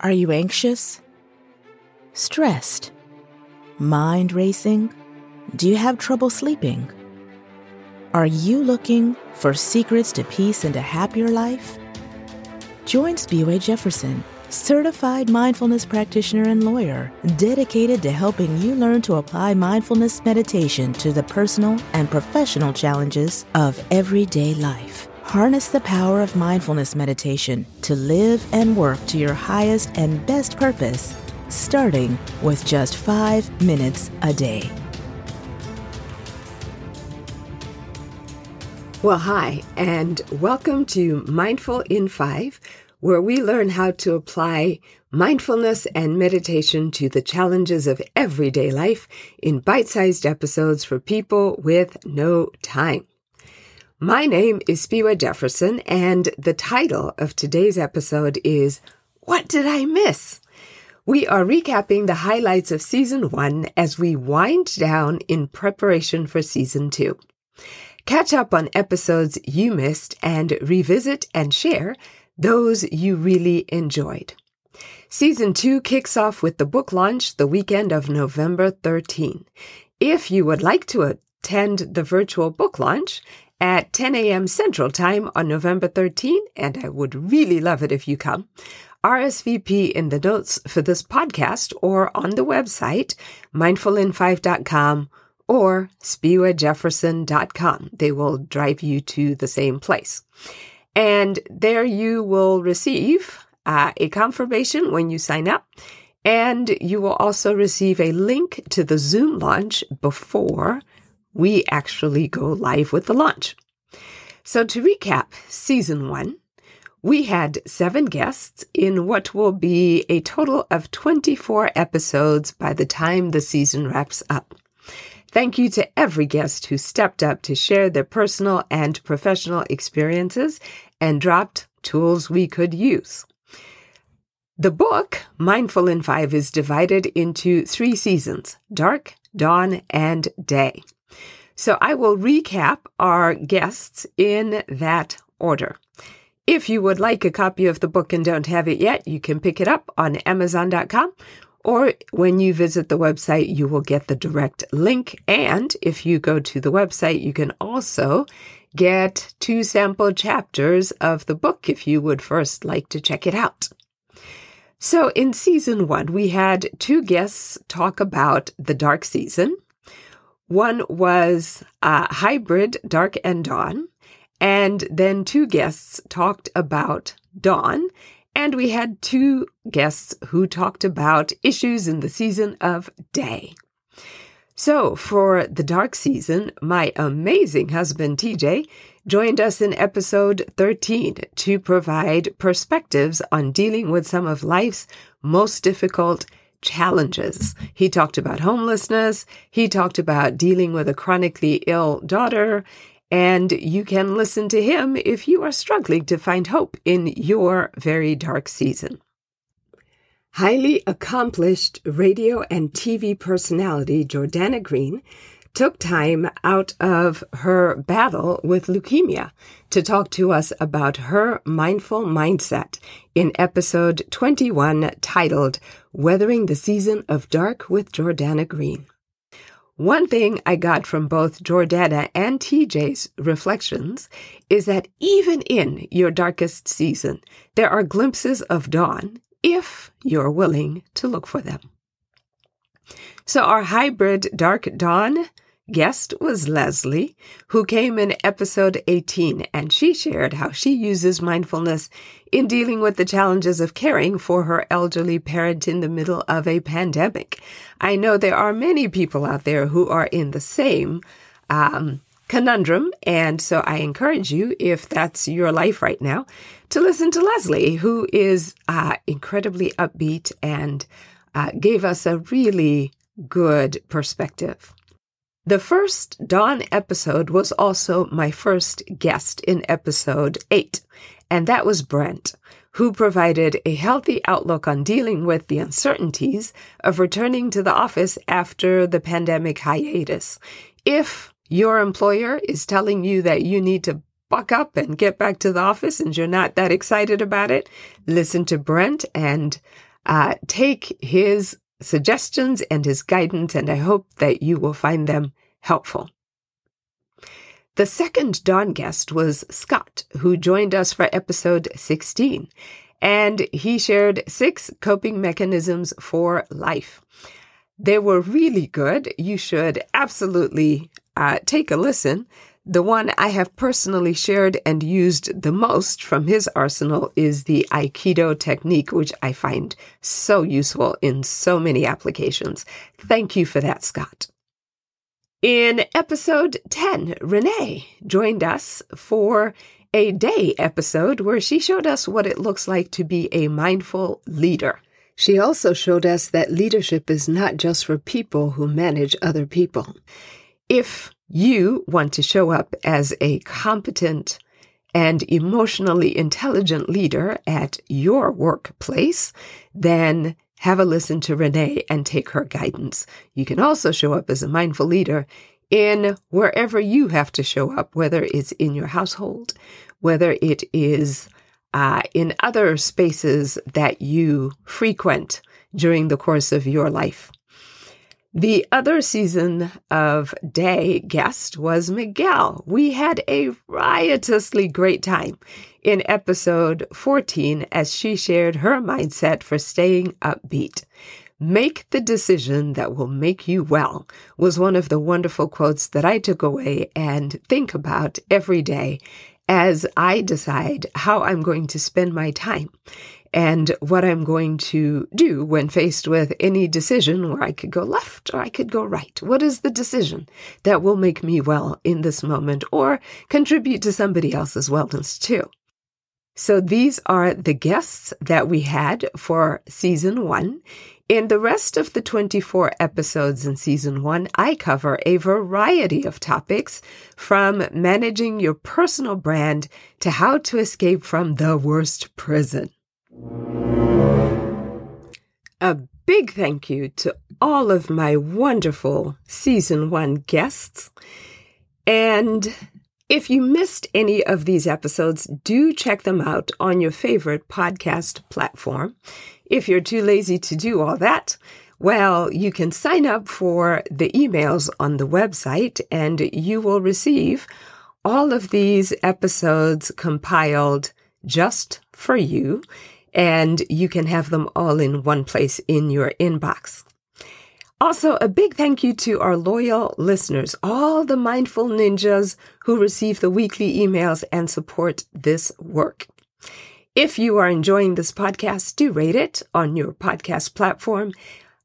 Are you anxious? Stressed? Mind racing? Do you have trouble sleeping? Are you looking for secrets to peace and a happier life? Join Spiwe Jefferson, certified mindfulness practitioner and lawyer, dedicated to helping you learn to apply mindfulness meditation to the personal and professional challenges of everyday life. Harness the power of mindfulness meditation to live and work to your highest and best purpose, starting with just five minutes a day. Well, hi, and welcome to Mindful in Five, where we learn how to apply mindfulness and meditation to the challenges of everyday life in bite sized episodes for people with no time. My name is Spiwe Jefferson, and the title of today's episode is What Did I Miss? We are recapping the highlights of season one as we wind down in preparation for season two. Catch up on episodes you missed and revisit and share those you really enjoyed. Season two kicks off with the book launch the weekend of November 13. If you would like to attend the virtual book launch, at 10 a.m. Central Time on November 13, and I would really love it if you come. RSVP in the notes for this podcast or on the website, mindfulin5.com or spiwejefferson.com. They will drive you to the same place. And there you will receive uh, a confirmation when you sign up. And you will also receive a link to the Zoom launch before we actually go live with the launch. So to recap season one, we had seven guests in what will be a total of 24 episodes by the time the season wraps up. Thank you to every guest who stepped up to share their personal and professional experiences and dropped tools we could use. The book, Mindful in Five, is divided into three seasons dark, dawn, and day. So I will recap our guests in that order. If you would like a copy of the book and don't have it yet, you can pick it up on Amazon.com or when you visit the website, you will get the direct link. And if you go to the website, you can also get two sample chapters of the book if you would first like to check it out. So in season one, we had two guests talk about the dark season. One was uh, hybrid dark and dawn. And then two guests talked about dawn. And we had two guests who talked about issues in the season of day. So for the dark season, my amazing husband TJ joined us in episode 13 to provide perspectives on dealing with some of life's most difficult challenges. He talked about homelessness. He talked about dealing with a chronically ill daughter. And you can listen to him if you are struggling to find hope in your very dark season. Highly accomplished radio and TV personality Jordana Green took time out of her battle with leukemia to talk to us about her mindful mindset in episode 21 titled Weathering the Season of Dark with Jordana Green. One thing I got from both Jordana and TJ's reflections is that even in your darkest season, there are glimpses of dawn if you're willing to look for them. So, our hybrid dark dawn guest was Leslie, who came in episode 18, and she shared how she uses mindfulness in dealing with the challenges of caring for her elderly parent in the middle of a pandemic. I know there are many people out there who are in the same um, conundrum, and so I encourage you, if that's your life right now, to listen to Leslie, who is uh, incredibly upbeat and uh, gave us a really good perspective. The first Dawn episode was also my first guest in episode 8, and that was Brent, who provided a healthy outlook on dealing with the uncertainties of returning to the office after the pandemic hiatus. If your employer is telling you that you need to buck up and get back to the office and you're not that excited about it, listen to Brent and uh, take his suggestions and his guidance, and I hope that you will find them helpful. The second Dawn guest was Scott, who joined us for episode 16, and he shared six coping mechanisms for life. They were really good. You should absolutely uh, take a listen. The one I have personally shared and used the most from his arsenal is the Aikido technique, which I find so useful in so many applications. Thank you for that, Scott. In episode 10, Renee joined us for a day episode where she showed us what it looks like to be a mindful leader. She also showed us that leadership is not just for people who manage other people. If you want to show up as a competent and emotionally intelligent leader at your workplace, then have a listen to Renee and take her guidance. You can also show up as a mindful leader in wherever you have to show up, whether it's in your household, whether it is uh, in other spaces that you frequent during the course of your life. The other season of Day guest was Miguel. We had a riotously great time in episode 14 as she shared her mindset for staying upbeat. Make the decision that will make you well was one of the wonderful quotes that I took away and think about every day as I decide how I'm going to spend my time and what I'm going to do when faced with any decision where I could go left or I could go right. What is the decision that will make me well in this moment or contribute to somebody else's wellness too? So these are the guests that we had for season one. In the rest of the 24 episodes in season one, I cover a variety of topics from managing your personal brand to how to escape from the worst prison. A big thank you to all of my wonderful season one guests. And if you missed any of these episodes, do check them out on your favorite podcast platform. If you're too lazy to do all that, well, you can sign up for the emails on the website and you will receive all of these episodes compiled just for you and you can have them all in one place in your inbox. Also, a big thank you to our loyal listeners, all the mindful ninjas who receive the weekly emails and support this work. If you are enjoying this podcast, do rate it on your podcast platform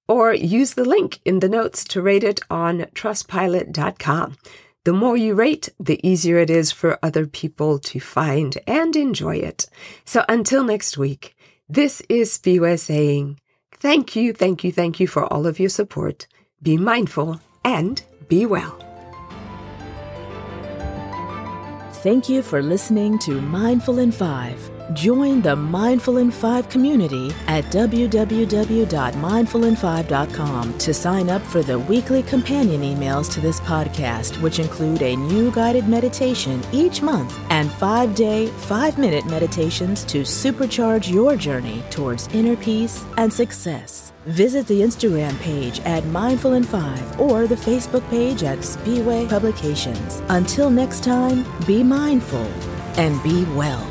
or use the link in the notes to rate it on trustpilot.com. The more you rate, the easier it is for other people to find and enjoy it. So until next week, this is Spiwe saying, thank you, thank you, thank you for all of your support. Be mindful and be well. Thank you for listening to Mindful in 5. Join the Mindful in 5 community at www.mindfulin5.com to sign up for the weekly companion emails to this podcast, which include a new guided meditation each month and five day, five minute meditations to supercharge your journey towards inner peace and success. Visit the Instagram page at Mindful in 5 or the Facebook page at Spiwe Publications. Until next time, be mindful and be well.